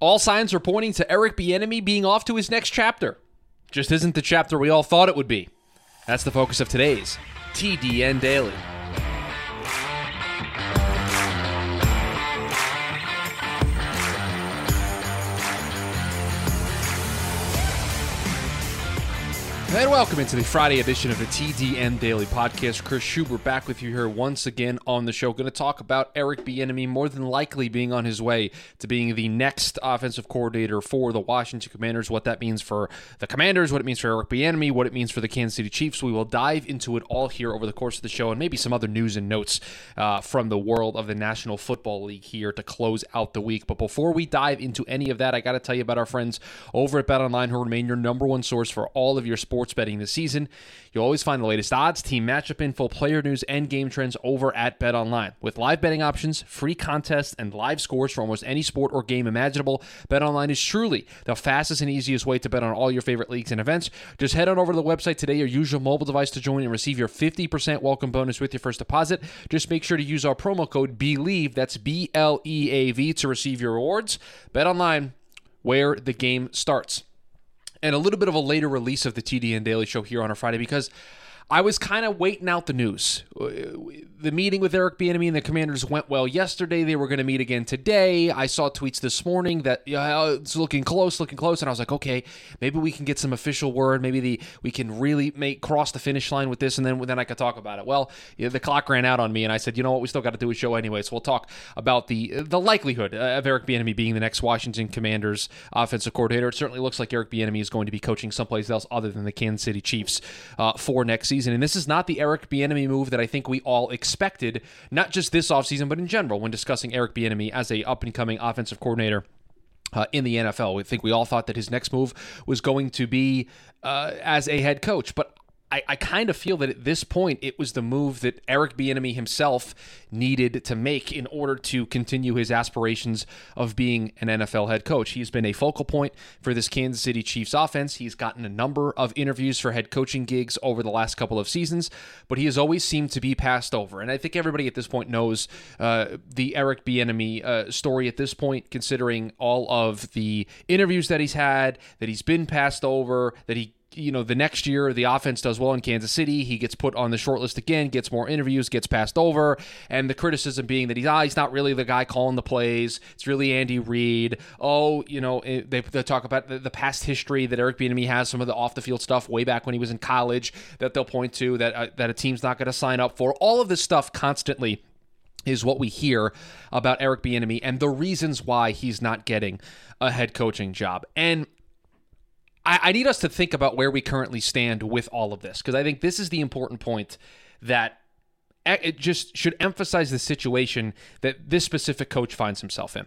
All signs are pointing to Eric Bieniemy being off to his next chapter. Just isn't the chapter we all thought it would be. That's the focus of today's TDN Daily. And welcome into the Friday edition of the TDN Daily Podcast. Chris Schubert back with you here once again on the show. Going to talk about Eric Bieniemy more than likely being on his way to being the next offensive coordinator for the Washington Commanders. What that means for the Commanders, what it means for Eric Bieniemy, what it means for the Kansas City Chiefs. We will dive into it all here over the course of the show, and maybe some other news and notes uh, from the world of the National Football League here to close out the week. But before we dive into any of that, I got to tell you about our friends over at BetOnline, who remain your number one source for all of your sports sports betting this season. You'll always find the latest odds, team matchup info, player news, and game trends over at Bet Online. With live betting options, free contests, and live scores for almost any sport or game imaginable, Bet Online is truly the fastest and easiest way to bet on all your favorite leagues and events. Just head on over to the website today or use your mobile device to join and receive your 50% welcome bonus with your first deposit. Just make sure to use our promo code BLEAV, that's B L E A V, to receive your rewards. Bet Online, where the game starts and a little bit of a later release of the TDN Daily Show here on a Friday because I was kind of waiting out the news. The meeting with Eric Bieniemy and the Commanders went well yesterday. They were going to meet again today. I saw tweets this morning that yeah, it's looking close, looking close, and I was like, okay, maybe we can get some official word. Maybe the we can really make cross the finish line with this, and then then I could talk about it. Well, the clock ran out on me, and I said, you know what, we still got to do a show anyway, so we'll talk about the the likelihood of Eric Bieniemy being the next Washington Commanders offensive coordinator. It certainly looks like Eric Bieniemy is going to be coaching someplace else other than the Kansas City Chiefs uh, for next season season. And this is not the Eric Bieniemy move that I think we all expected, not just this offseason, but in general when discussing Eric Bieniemy as a up and coming offensive coordinator. Uh, in the NFL, we think we all thought that his next move was going to be uh, as a head coach, but I, I kind of feel that at this point it was the move that Eric Bieniemy himself needed to make in order to continue his aspirations of being an NFL head coach. He's been a focal point for this Kansas City Chiefs offense. He's gotten a number of interviews for head coaching gigs over the last couple of seasons, but he has always seemed to be passed over. And I think everybody at this point knows uh, the Eric Bieniemy uh, story at this point, considering all of the interviews that he's had, that he's been passed over, that he you know, the next year the offense does well in Kansas City. He gets put on the short list again, gets more interviews, gets passed over. And the criticism being that he's, ah, he's not really the guy calling the plays. It's really Andy Reid. Oh, you know, they, they talk about the, the past history that Eric Bieniemy has, some of the off the field stuff way back when he was in college that they'll point to that, uh, that a team's not going to sign up for. All of this stuff constantly is what we hear about Eric Bieniemy and the reasons why he's not getting a head coaching job. And I, I need us to think about where we currently stand with all of this because I think this is the important point that it just should emphasize the situation that this specific coach finds himself in.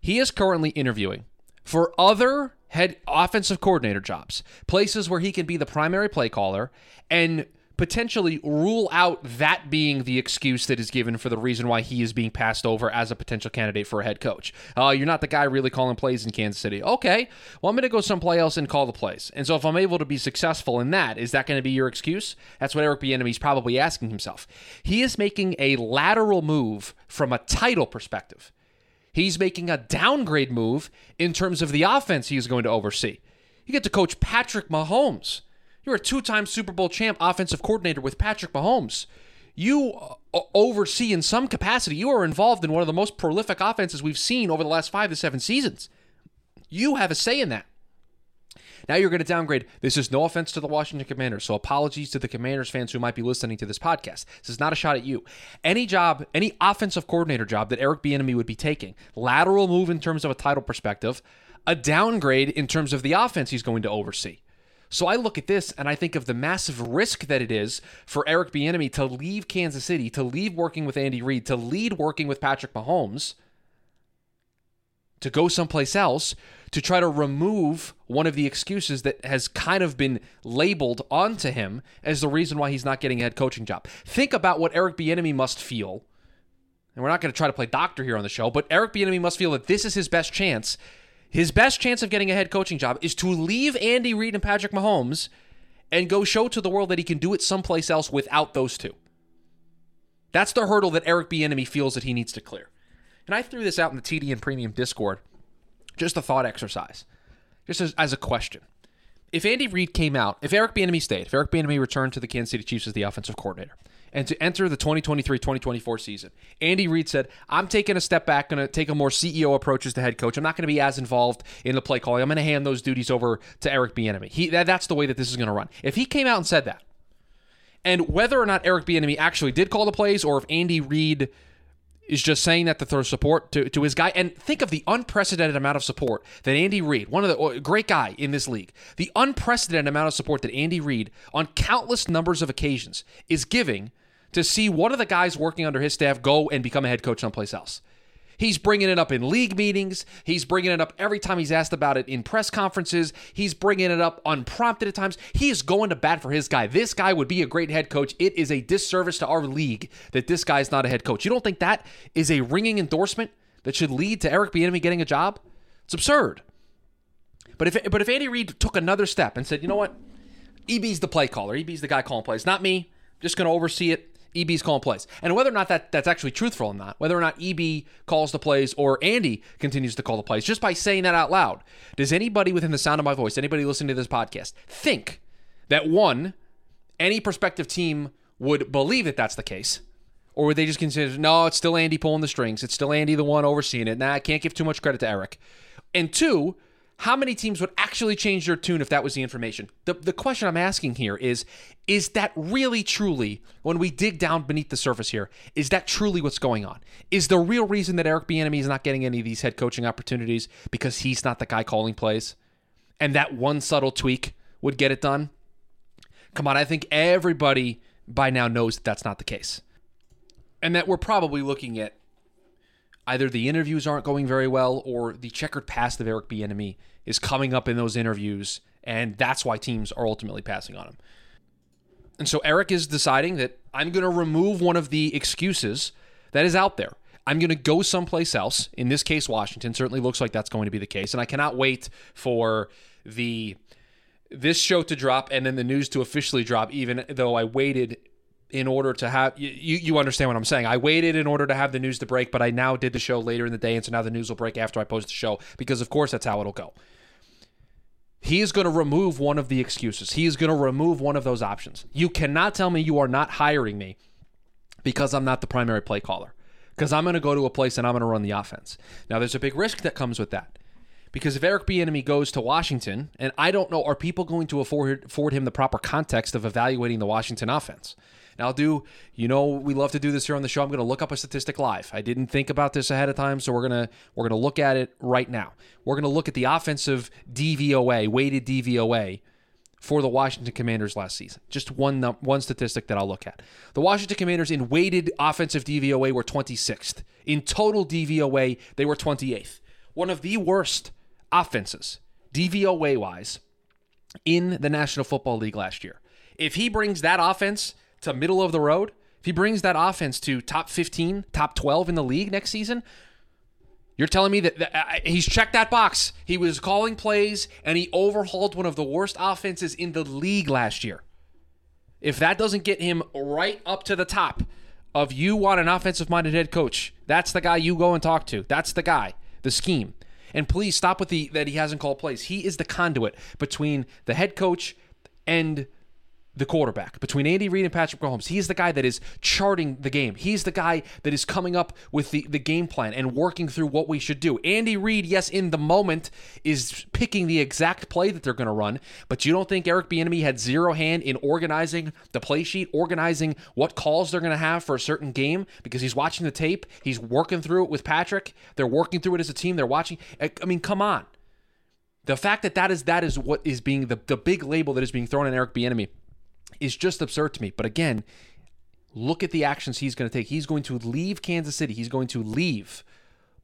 He is currently interviewing for other head offensive coordinator jobs, places where he can be the primary play caller and potentially rule out that being the excuse that is given for the reason why he is being passed over as a potential candidate for a head coach. Uh, you're not the guy really calling plays in Kansas City. Okay, well, I'm going to go someplace else and call the plays. And so if I'm able to be successful in that, is that going to be your excuse? That's what Eric Bieniemy is probably asking himself. He is making a lateral move from a title perspective. He's making a downgrade move in terms of the offense he is going to oversee. You get to coach Patrick Mahomes you're a two time Super Bowl champ offensive coordinator with Patrick Mahomes. You uh, oversee in some capacity, you are involved in one of the most prolific offenses we've seen over the last five to seven seasons. You have a say in that. Now you're going to downgrade. This is no offense to the Washington Commanders, so apologies to the Commanders fans who might be listening to this podcast. This is not a shot at you. Any job, any offensive coordinator job that Eric Bieniemy would be taking, lateral move in terms of a title perspective, a downgrade in terms of the offense he's going to oversee. So I look at this and I think of the massive risk that it is for Eric Bieniemy to leave Kansas City, to leave working with Andy Reid, to lead working with Patrick Mahomes, to go someplace else to try to remove one of the excuses that has kind of been labeled onto him as the reason why he's not getting a head coaching job. Think about what Eric Bieniemy must feel. And we're not going to try to play doctor here on the show, but Eric Bieniemy must feel that this is his best chance his best chance of getting a head coaching job is to leave Andy Reid and Patrick Mahomes and go show to the world that he can do it someplace else without those two. That's the hurdle that Eric Bieniemy feels that he needs to clear. And I threw this out in the TDN Premium Discord just a thought exercise, just as, as a question. If Andy Reid came out, if Eric Bieniemy stayed, if Eric Bieniemy returned to the Kansas City Chiefs as the offensive coordinator, and to enter the 2023-2024 season, Andy Reid said, "I'm taking a step back, going to take a more CEO approach as the head coach. I'm not going to be as involved in the play calling. I'm going to hand those duties over to Eric Bieniemy. He that, that's the way that this is going to run." If he came out and said that, and whether or not Eric Bieniemy actually did call the plays, or if Andy Reid is just saying that to throw support to, to his guy. And think of the unprecedented amount of support that Andy Reid, one of the great guy in this league, the unprecedented amount of support that Andy Reid on countless numbers of occasions is giving to see one of the guys working under his staff go and become a head coach someplace else. He's bringing it up in league meetings. He's bringing it up every time he's asked about it in press conferences. He's bringing it up unprompted at times. He is going to bat for his guy. This guy would be a great head coach. It is a disservice to our league that this guy is not a head coach. You don't think that is a ringing endorsement that should lead to Eric Bieniemy getting a job? It's absurd. But if but if Andy Reid took another step and said, you know what, EB's the play caller. EB's the guy calling plays, not me. Just going to oversee it. EB's calling plays. And whether or not that, that's actually truthful or not, whether or not EB calls the plays or Andy continues to call the plays, just by saying that out loud, does anybody within the sound of my voice, anybody listening to this podcast, think that one, any prospective team would believe that that's the case? Or would they just consider, no, it's still Andy pulling the strings. It's still Andy the one overseeing it. Nah, I can't give too much credit to Eric. And two, how many teams would actually change their tune if that was the information? The, the question I'm asking here is is that really truly, when we dig down beneath the surface here, is that truly what's going on? Is the real reason that Eric Bieniemy is not getting any of these head coaching opportunities because he's not the guy calling plays? And that one subtle tweak would get it done? Come on, I think everybody by now knows that that's not the case. And that we're probably looking at either the interviews aren't going very well or the checkered past of Eric Bieniemy is coming up in those interviews, and that's why teams are ultimately passing on him. And so Eric is deciding that I'm going to remove one of the excuses that is out there. I'm going to go someplace else. In this case, Washington certainly looks like that's going to be the case, and I cannot wait for the this show to drop and then the news to officially drop. Even though I waited in order to have you, you understand what I'm saying. I waited in order to have the news to break, but I now did the show later in the day, and so now the news will break after I post the show because, of course, that's how it'll go. He is going to remove one of the excuses. He is going to remove one of those options. You cannot tell me you are not hiring me because I'm not the primary play caller. Because I'm going to go to a place and I'm going to run the offense. Now, there's a big risk that comes with that. Because if Eric Bieniemy goes to Washington, and I don't know, are people going to afford, afford him the proper context of evaluating the Washington offense? And I'll do, you know, we love to do this here on the show. I'm going to look up a statistic live. I didn't think about this ahead of time, so we're going to we're to look at it right now. We're going to look at the offensive DVOA, weighted DVOA for the Washington Commanders last season. Just one one statistic that I'll look at. The Washington Commanders in weighted offensive DVOA were 26th. In total DVOA, they were 28th. One of the worst offenses DVOA wise in the National Football League last year. If he brings that offense to middle of the road, if he brings that offense to top 15, top 12 in the league next season, you're telling me that, that uh, he's checked that box. He was calling plays and he overhauled one of the worst offenses in the league last year. If that doesn't get him right up to the top of you want an offensive minded head coach, that's the guy you go and talk to. That's the guy, the scheme. And please stop with the that he hasn't called plays. He is the conduit between the head coach and the quarterback between Andy Reid and Patrick Mahomes. He's the guy that is charting the game. He's the guy that is coming up with the, the game plan and working through what we should do. Andy Reid, yes, in the moment is picking the exact play that they're going to run, but you don't think Eric Bieniemy had zero hand in organizing the play sheet, organizing what calls they're going to have for a certain game because he's watching the tape, he's working through it with Patrick, they're working through it as a team, they're watching. I mean, come on. The fact that that is that is what is being the, the big label that is being thrown on Eric Bieniemy is just absurd to me. But again, look at the actions he's going to take. He's going to leave Kansas City. He's going to leave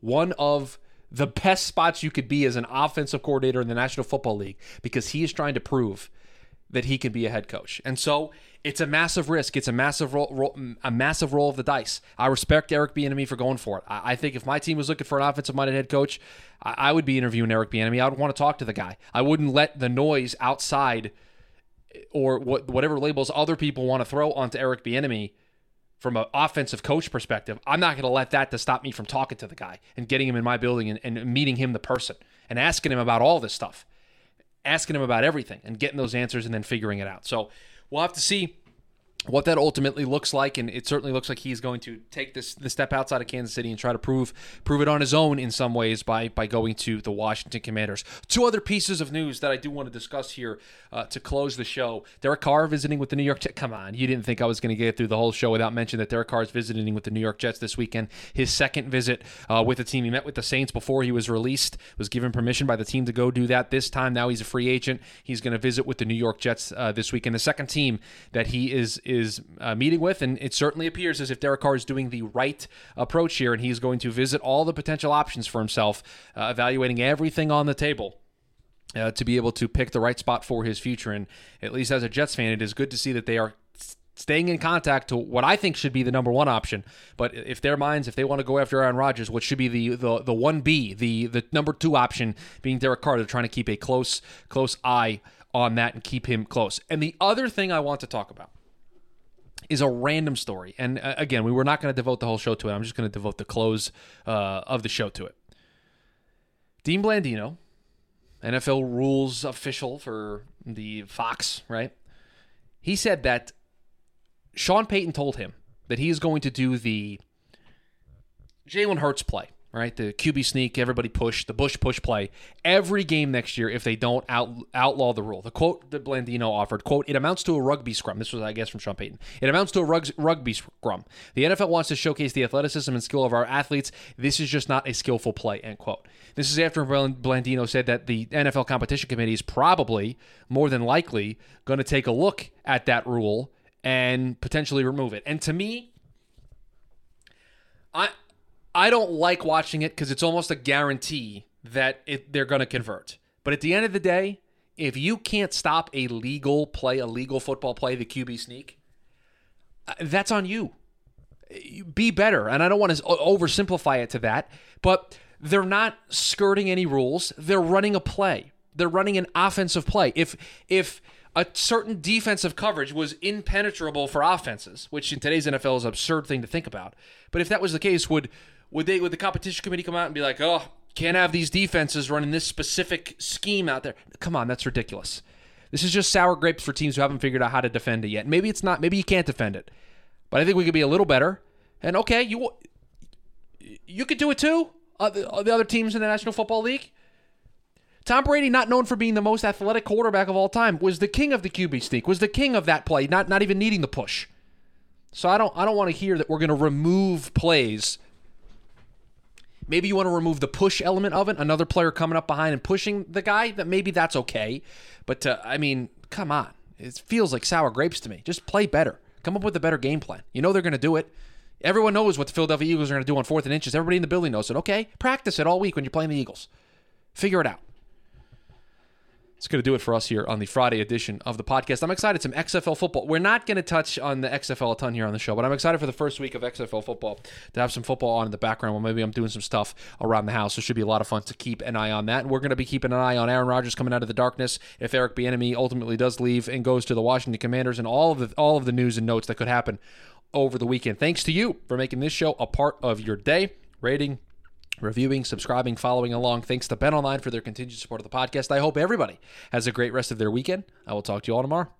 one of the best spots you could be as an offensive coordinator in the National Football League because he is trying to prove that he can be a head coach. And so it's a massive risk. It's a massive roll, roll a massive roll of the dice. I respect Eric Bieniemy for going for it. I, I think if my team was looking for an offensive-minded head coach, I, I would be interviewing Eric Bieniemy. I would want to talk to the guy. I wouldn't let the noise outside – or what whatever labels other people want to throw onto Eric Bieniemy from an offensive coach perspective, I'm not going to let that to stop me from talking to the guy and getting him in my building and, and meeting him the person and asking him about all this stuff, asking him about everything and getting those answers and then figuring it out. So we'll have to see what that ultimately looks like, and it certainly looks like he's going to take this the step outside of Kansas City and try to prove prove it on his own in some ways by by going to the Washington Commanders. Two other pieces of news that I do want to discuss here uh, to close the show: Derek Carr visiting with the New York Jets. Come on, you didn't think I was going to get through the whole show without mentioning that Derek Carr is visiting with the New York Jets this weekend. His second visit uh, with the team. He met with the Saints before he was released. Was given permission by the team to go do that. This time, now he's a free agent. He's going to visit with the New York Jets uh, this weekend. The second team that he is is uh, meeting with, and it certainly appears as if Derek Carr is doing the right approach here, and he's going to visit all the potential options for himself, uh, evaluating everything on the table. Uh, to be able to pick the right spot for his future. And at least as a Jets fan, it is good to see that they are staying in contact to what I think should be the number one option. But if their minds, if they want to go after Aaron Rodgers, what should be the the the one B, the the number two option being Derek Carr, they're trying to keep a close close eye on that and keep him close. And the other thing I want to talk about is a random story. And uh, again, we were not going to devote the whole show to it. I'm just going to devote the close uh, of the show to it. Dean Blandino, NFL rules official for the Fox, right? He said that Sean Payton told him that he is going to do the Jalen Hurts play right? The QB sneak, everybody push, the tush push play every game next year if they don't out, outlaw the rule. The quote that Blandino offered, quote, it amounts to a rugby scrum. This was, I guess, from Sean Payton. It amounts to a rug, rugby scrum. The NFL wants to showcase the athleticism and skill of our athletes. This is just not a skillful play, end quote. This is after Blandino said that the NFL competition committee is probably, more than likely, going to take a look at that rule and potentially remove it. And to me, I I don't like watching it because it's almost a guarantee that it, they're going to convert. But at the end of the day, if you can't stop a legal play, a legal football play, the QB sneak, uh, that's on you. Be better. And I don't want to oversimplify it to that, but they're not skirting any rules. They're running a play. They're running an offensive play. If if a certain defensive coverage was impenetrable for offenses, which in today's NFL is an absurd thing to think about. But if that was the case, would would they would the competition committee come out and be like, "Oh, can't have these defenses running this specific scheme out there"? Come on, that's ridiculous. This is just sour grapes for teams who haven't figured out how to defend it yet. Maybe it's not. Maybe you can't defend it, but I think we could be a little better. And okay, you you could do it too. Uh, the, uh, the other teams in the National Football League. Tom Brady, not known for being the most athletic quarterback of all time, was the king of the QB sneak. Was the king of that play, not not even needing the push. So I don't I don't want to hear that we're going to remove plays Maybe you want to remove the push element of it, another player coming up behind and pushing the guy, that maybe that's okay. But uh, I mean, come on. It feels like sour grapes to me. Just play better. Come up with a better game plan. You know they're going to do it. Everyone knows what the Philadelphia Eagles are going to do on fourth and inches. Everybody in the building knows it. Okay, practice it all week when you're playing the Eagles. Figure it out. It's going to do it for us here on the Friday edition of the podcast. I'm excited. Some XFL football. We're not going to touch on the XFL a ton here on the show, but I'm excited for the first week of XFL football to have some football on in the background. Well, maybe I'm doing some stuff around the house. It should be a lot of fun to keep an eye on that. And we're going to be keeping an eye on Aaron Rodgers coming out of the darkness. If Eric Bieniemy ultimately does leave and goes to the Washington Commanders, and all of the all of the news and notes that could happen over the weekend. Thanks to you for making this show a part of your day. Rating, reviewing, subscribing, following along. Thanks to Bet Online for their continued support of the podcast. I hope everybody has a great rest of their weekend. I will talk to you all tomorrow.